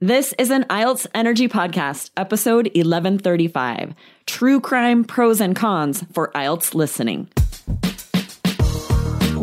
This is an IELTS Energy Podcast, episode 1135 True Crime Pros and Cons for IELTS Listening.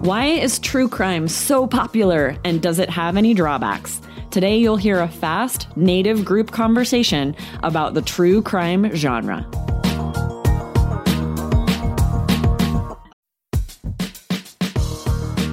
Why is true crime so popular and does it have any drawbacks? Today, you'll hear a fast, native group conversation about the true crime genre.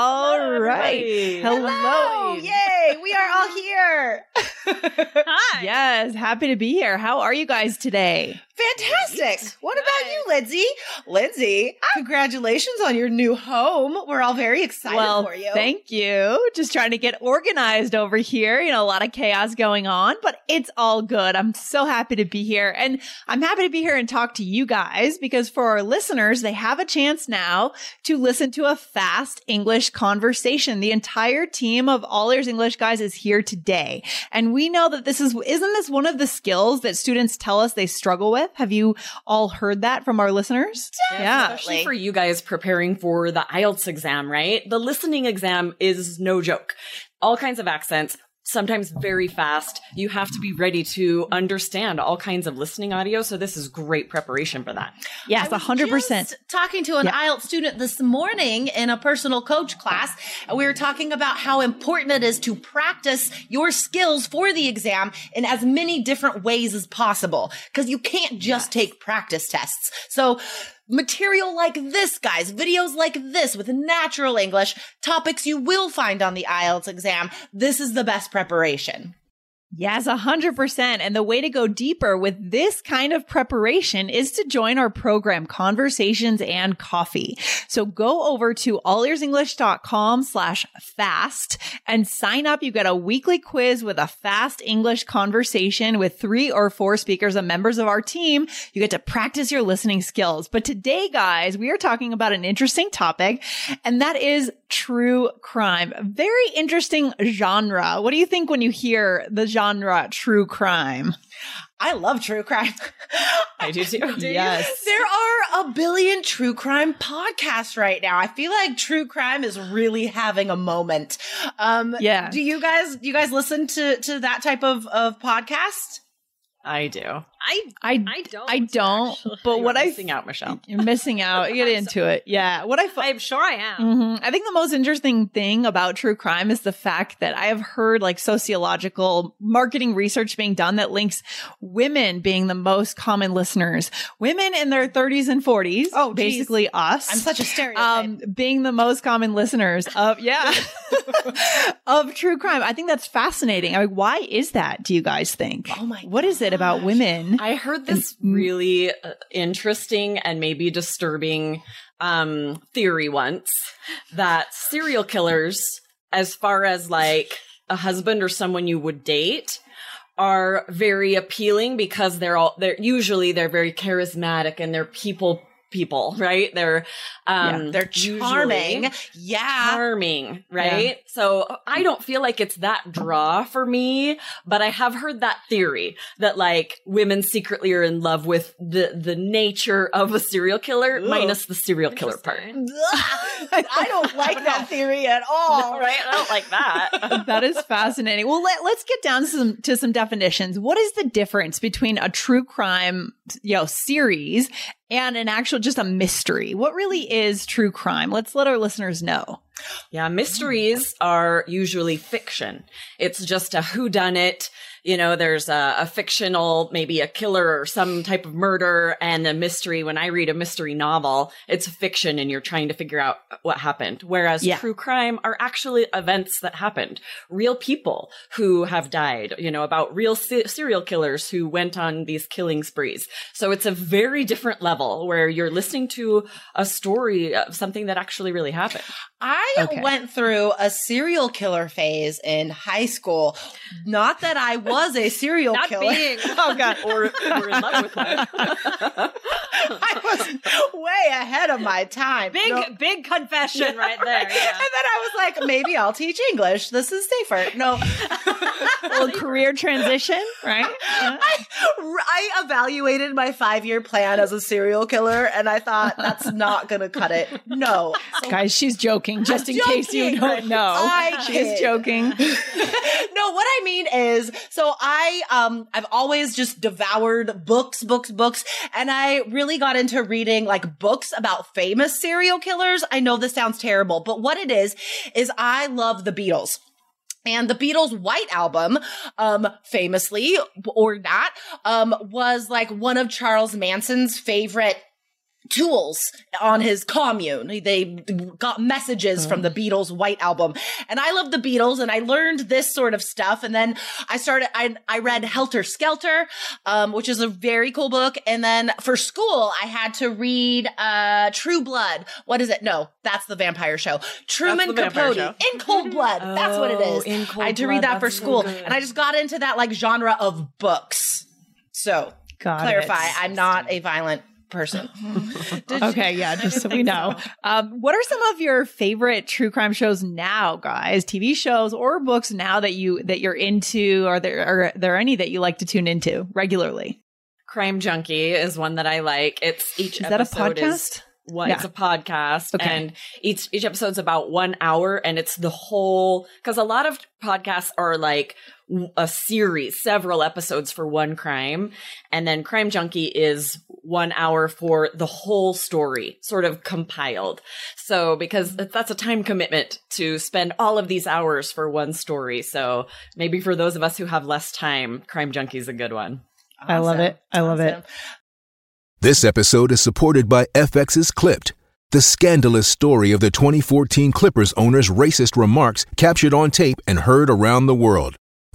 All right. Hello. Hello. Yay. We are all here. Hi. Yes, happy to be here. How are you guys today? Fantastic. What about you, Lindsay? Lindsay, congratulations on your new home. We're all very excited well, for you. Thank you. Just trying to get organized over here. You know, a lot of chaos going on, but it's all good. I'm so happy to be here. And I'm happy to be here and talk to you guys because for our listeners, they have a chance now to listen to a fast English conversation. The entire team of All Ears English guys is here today. And we know that this is, isn't this one of the skills that students tell us they struggle with? Have you all heard that from our listeners? Yeah. Especially for you guys preparing for the IELTS exam, right? The listening exam is no joke. All kinds of accents, sometimes very fast. You have to be ready to understand all kinds of listening audio. So this is great preparation for that. Yes, I was 100%. talking to an Yeah. IELTS student this morning in a personal coach class, and we were talking about how important it is to practice your skills for the exam in as many different ways as possible because you can't just take practice tests. So material like this, guys, videos like this with natural English, topics you will find on the IELTS exam. This is the best preparation. Yes, a hundred percent. And the way to go deeper with this kind of preparation is to join our program, Conversations and Coffee. So go over to allearsenglish.com slash fast and sign up. You get a weekly quiz with a fast English conversation with three or four speakers and members of our team. You get to practice your listening skills. But today, guys, we are talking about an interesting topic, and that is true crime. Very interesting genre. What do you think when you hear the genre true crime? I love true crime. I do too. Yes. There are a billion true crime podcasts right now. I feel like true crime is really having a moment. Um, Yeah. Do you guys do you guys listen to to that type of of podcast? I do. I I I don't. I don't. actually. But what I missing out, Michelle. you're missing out. Get into it. Yeah. What I I'm sure I am. Mhm. I think the most interesting thing about true crime is the fact that I have heard like sociological marketing research being done that links women being the most common listeners. Women in their 30s and 40s. Oh, geez. basically us. I'm such a stereotype. um, being the most common listeners of yeah of true crime. I think that's fascinating. I mean, why is that? Do you guys think? Oh my What is it about women? I heard this And- really uh, interesting and maybe disturbing um, theory once that serial killers, as far as like a husband or someone you would date, are very appealing because they're all they're usually they're very charismatic and they're people people, right? They're um Yeah, they're charming. Yeah. charming, right? So I don't feel like it's that draw for me, but I have heard that theory that like women secretly are in love with the the nature of a serial killer Ugh. minus the serial killer part. I don't like that theory at all. right? I don't like that. that is fascinating. Well, let, let's get down to some to some definitions. What is the difference between a true crime, you know, series and an actual just a mystery? What really is true crime? Let's let our listeners know. Yeah, mysteries are usually fiction. It's just a whodunit. You know, there's a, a, fictional, maybe a killer or some type of murder and a mystery. When I read a mystery novel, it's fiction and you're trying to figure out what happened. Whereas yeah. true crime are actually events that happened. Real people who have died, you know, about real se- serial killers who went on these killing sprees. So it's a very different level where you're listening to a story of something that actually really happened. I okay. went through a serial killer phase in high school. Not that I was a serial Not killer. Being. Oh god, or were in love with one. I was way ahead of my time. Big no. big confession right there. Yeah. And then I was like, maybe I'll teach English. This is safer. No. little career transition, right? I, I evaluated my five year plan as a serial killer and I thought that's not gonna cut it. No. So, Guys, she's joking, just I'm in joking. case you don't know. I she's joking. no, what I mean is so I um I've always just devoured books, books, books, and I really got into reading like books about famous serial killers. I know this sounds terrible, but what it is is I love the Beatles. And the Beatles' White Album, um, famously or not, um, was like one of Charles Manson's favorite tools on his commune. They got messages from the Beatles White Album. And I love the Beatles and I learned this sort of stuff. And then I started, I, I read Helter Skelter, um, which is a very cool book. And then for school, I had to read, uh, True Blood. What is it? No, that's the vampire show. Truman Capote show. in Cold Blood. oh, that's what it is. In Cold I had to read that for school. So and I just got into that like genre of books. So Got clarify, it. I'm not a violent person. okay, yeah, just so we know. So. Um, what are some of your favorite true crime shows now, guys? TV shows or books now that you that you're into? Are there are there any that you like to tune into regularly? Crime Junkie is one that I like. It's each is that a podcast? Is- one, yeah. it's a podcast okay. and each each episode's about one hour and it's the whole because a lot of podcasts are like a series, several episodes for one crime. And then Crime Junkie is one hour for the whole story, sort of compiled. So, because that's a time commitment to spend all of these hours for one story. So, maybe for those of us who have less time, Crime Junkie is a good one. Awesome. I love it. I love awesome. it. This episode is supported by FX's Clipped, the scandalous story of the 2014 Clippers owner's racist remarks captured on tape and heard around the world.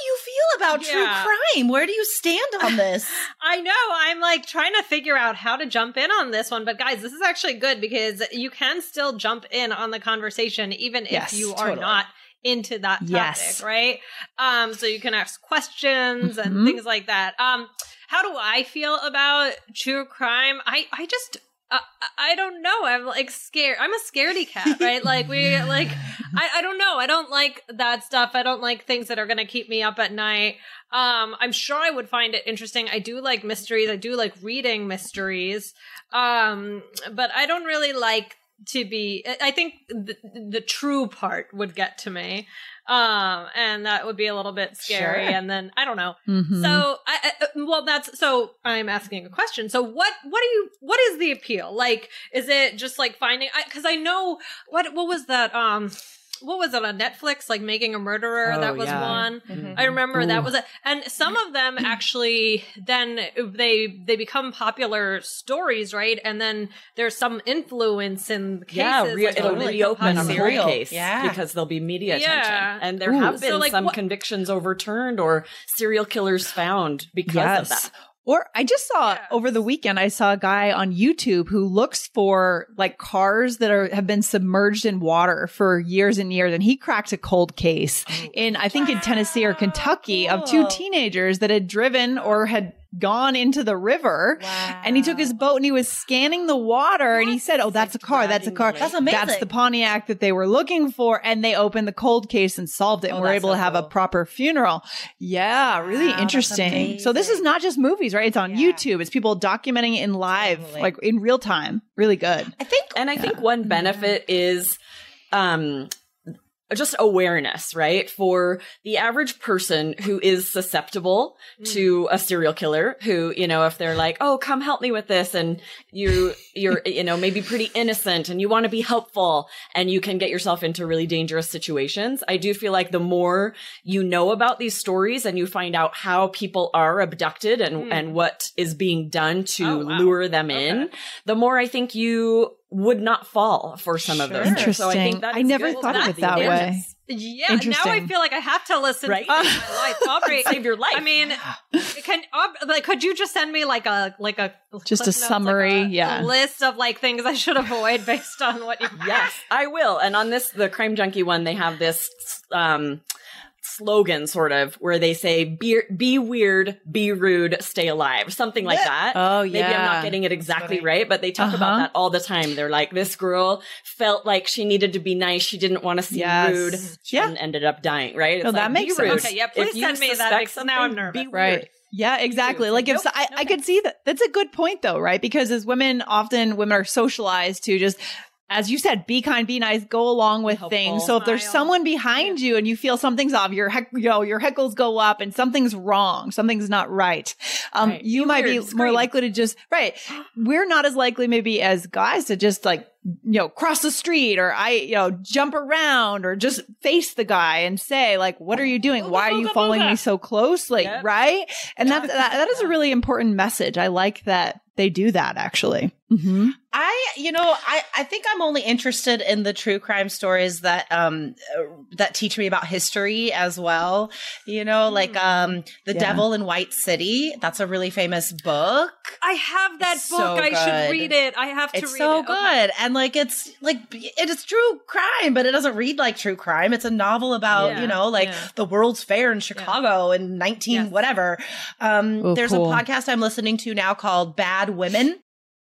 you feel about yeah. true crime? Where do you stand on this? I know. I'm like trying to figure out how to jump in on this one, but guys, this is actually good because you can still jump in on the conversation even yes, if you are totally. not into that topic, yes. right? Um, so you can ask questions mm-hmm. and things like that. Um, how do I feel about true crime? I, I just uh, I don't know. I'm like scared. I'm a scaredy cat, right? like we like I, I don't know. I don't like that stuff. I don't like things that are gonna keep me up at night. Um, I'm sure I would find it interesting. I do like mysteries. I do like reading mysteries. Um, but I don't really like to be i think the, the true part would get to me um and that would be a little bit scary sure. and then i don't know mm-hmm. so I, I, uh, well that's so i'm asking a question so what what do you what is the appeal like is it just like finding because I, I know what what was that um what was it on Netflix? Like Making a Murderer. Oh, that was yeah. one. Mm-hmm. I remember Ooh. that was it. And some of them actually then they they become popular stories, right? And then there's some influence in cases. Yeah, re- like it'll reopen a cold case. Yeah, because there'll be media yeah. attention, and there Ooh. have been so, like, some what- convictions overturned or serial killers found because yes. of that. Or I just saw yeah. over the weekend, I saw a guy on YouTube who looks for like cars that are have been submerged in water for years and years, and he cracked a cold case oh, in I think wow. in Tennessee or Kentucky cool. of two teenagers that had driven or had gone into the river. Wow. And he took his boat and he was scanning the water that's and he said, Oh, that's like a car. That's a car. That's amazing. That's the Pontiac that they were looking for. And they opened the cold case and solved it oh, and were able so to have cool. a proper funeral. Yeah, really wow, interesting. So this is not just movies, right? It's on yeah. YouTube. It's people documenting it in live, totally. like in real time. Really good. I think, and I yeah. think one benefit is um just awareness, right? For the average person who is susceptible mm. to a serial killer who, you know, if they're like, "Oh, come help me with this," and you you're, you know, maybe pretty innocent and you want to be helpful and you can get yourself into really dangerous situations. I do feel like the more you know about these stories and you find out how people are abducted and mm. and what is being done to oh, wow. lure them okay. in, the more I think you would not fall for some sure. of those. Interesting. So I, think I never good. thought well, of it that way. Yeah, now I feel like I have to listen right? to my life. Aubrey, save your life. I mean, can like could you just send me like a like a just a summary, like a, yeah, a list of like things I should avoid based on what you. yes, I will. And on this, the crime junkie one, they have this um slogan sort of where they say be, be weird be rude stay alive something like that. Oh yeah maybe i'm not getting it exactly right but they talk uh-huh. about that all the time. They're like this girl felt like she needed to be nice. She didn't want to seem yes. rude yeah. and ended up dying right? It's no, like, that makes sense. Okay yeah please send me that because now i'm nervous. right. Yeah, exactly. Like if nope, I, I could see that. That's a good point though, right? Because as women, often women are socialized to just as you said, be kind, be nice, go along with Helpful. things. So if there's someone behind you and you feel something's off, your heck, you know, your heckles go up and something's wrong, something's not right. Um, right. you be might weird, be scream. more likely to just, right. We're not as likely maybe as guys to just like, you know, cross the street or I, you know, jump around or just face the guy and say like, what are you doing? Why are you following me so closely? Yep. Right. And that's, that, that is a really important message. I like that they do that actually. Mm-hmm. I, you know, I, I think I'm only interested in the true crime stories that, um, that teach me about history as well. You know, mm. like, um, The yeah. Devil in White City. That's a really famous book. I have that it's book. So I should read it. I have to it's read so it. So good. Okay. And like, it's like, it is true crime, but it doesn't read like true crime. It's a novel about, yeah. you know, like yeah. the World's Fair in Chicago in 19 yes. whatever. Um, oh, there's cool. a podcast I'm listening to now called Bad Women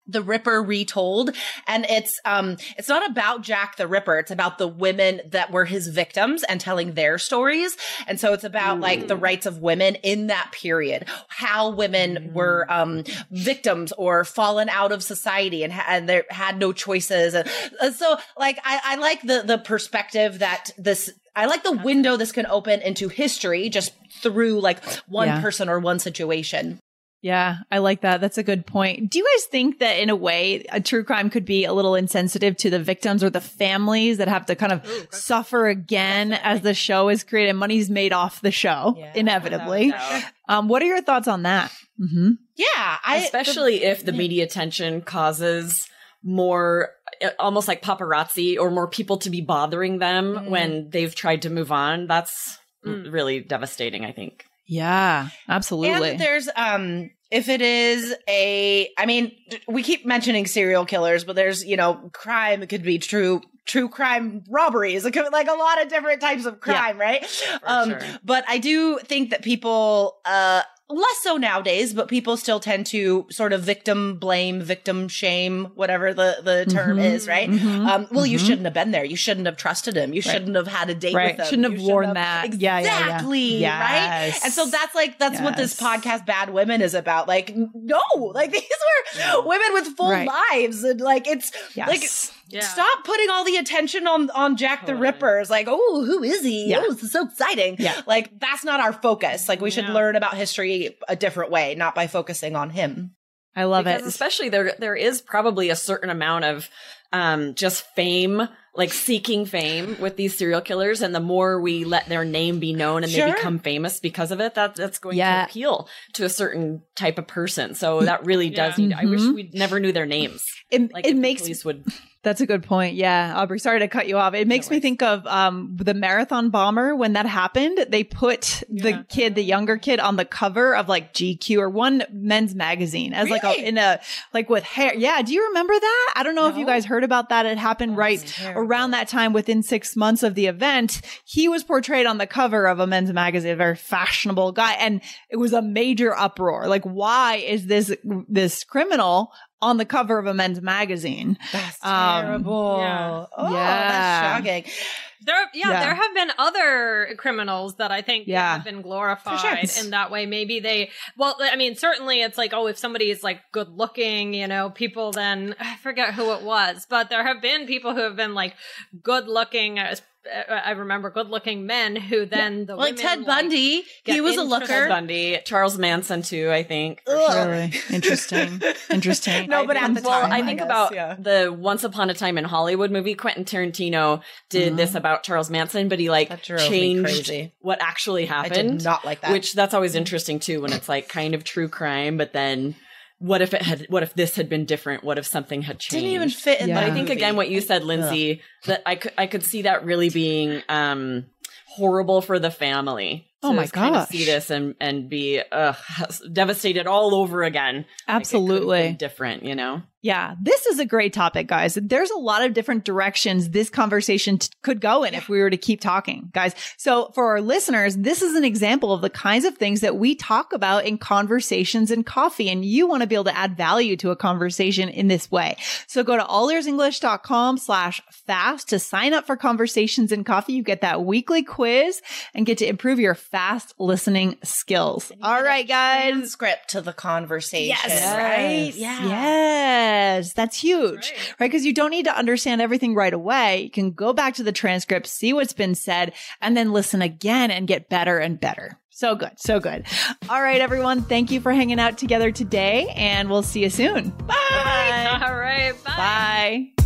the Ripper retold. And it's, um, it's not about Jack the Ripper. It's about the women that were his victims and telling their stories. And so it's about mm. like the rights of women in that period, how women mm. were, um, victims or fallen out of society and, ha- and they had no choices. And, and so like, I, I like the, the perspective that this, I like the window this can open into history just through like one yeah. person or one situation. Yeah, I like that. That's a good point. Do you guys think that in a way a true crime could be a little insensitive to the victims or the families that have to kind of Ooh, suffer again definitely. as the show is created money's made off the show yeah, inevitably. Um, what are your thoughts on that? Mm-hmm. Yeah, I, especially the, if the media attention causes more uh, almost like paparazzi or more people to be bothering them mm. when they've tried to move on. That's mm. really devastating, I think. Yeah, absolutely. And there's um if it is a I mean, we keep mentioning serial killers, but there's, you know, crime it could be true true crime robberies. Be like a lot of different types of crime, yeah, right? Um sure. but I do think that people uh less so nowadays, but people still tend to sort of victim blame, victim shame, whatever the, the term mm-hmm, is, right? Mm-hmm, um, well, mm-hmm. you shouldn't have been there. You shouldn't have trusted him. You right. shouldn't have had a date right. with him. Shouldn't have you worn that. Exactly. Yeah, yeah, yeah. Right. And so that's like, that's yes. what this podcast, Bad Women, is about. Like, no, like these were women with full right. lives. And like, it's yes. like, yeah. Stop putting all the attention on on Jack totally. the Ripper. It's like, oh, who is he? Yeah. Oh, this is so exciting. Yeah. Like that's not our focus. Like we should yeah. learn about history a different way, not by focusing on him. I love because it. Especially there there is probably a certain amount of um just fame like seeking fame with these serial killers and the more we let their name be known and sure. they become famous because of it that that's going yeah. to appeal to a certain type of person so that really does yeah. need, mm-hmm. i wish mm-hmm. we never knew their names it, like it makes police would That's a good point. Yeah. Aubrey, sorry to cut you off. It makes no me think of um, the marathon bomber when that happened. They put yeah. the kid, the younger kid, on the cover of like GQ or one men's magazine as really? like a, in a, like with hair. Yeah. Do you remember that? I don't know no. if you guys heard about that. It happened right around that time within six months of the event. He was portrayed on the cover of a men's magazine, a very fashionable guy. And it was a major uproar. Like, why is this, this criminal on the cover of a men's magazine. That's um, terrible. Yeah. Oh, yeah. that's shocking. There, yeah, yeah, there have been other criminals that I think yeah. have been glorified sure. in that way. Maybe they, well, I mean, certainly it's like, oh, if somebody is like good looking, you know, people then, I forget who it was, but there have been people who have been like good looking, I remember good-looking men who then yeah. the like women, Ted Bundy. Like, he was a looker. Ted Bundy, Charles Manson too. I think. Really interesting. Interesting. no, but at the well, time, I think I guess, about yeah. the Once Upon a Time in Hollywood movie. Quentin Tarantino did mm-hmm. this about Charles Manson, but he like changed what actually happened. not like that. Which that's always interesting too, when it's like kind of true crime, but then what if it had what if this had been different? What if something had changed didn't even fit in yeah. but i think again what you said lindsay that i could i could see that really being um horrible for the family oh my god kind of see this and and be uh, devastated all over again. Absolutely. like different you know yeah, this is a great topic, guys. There's a lot of different directions this conversation t- could go in if we were to keep talking, guys. So for our listeners, this is an example of the kinds of things that we talk about in conversations and coffee. And you want to be able to add value to a conversation in this way. So go to allearsenglish.com slash fast to sign up for conversations and coffee. You get that weekly quiz and get to improve your fast listening skills. All right, guys. Script to the conversation. Yes. Right? Yeah. Yeah. Yes, that's huge, right? Because right? you don't need to understand everything right away. You can go back to the transcript, see what's been said, and then listen again and get better and better. So good. So good. All right, everyone. Thank you for hanging out together today, and we'll see you soon. Bye. Bye. All right. Bye. Bye.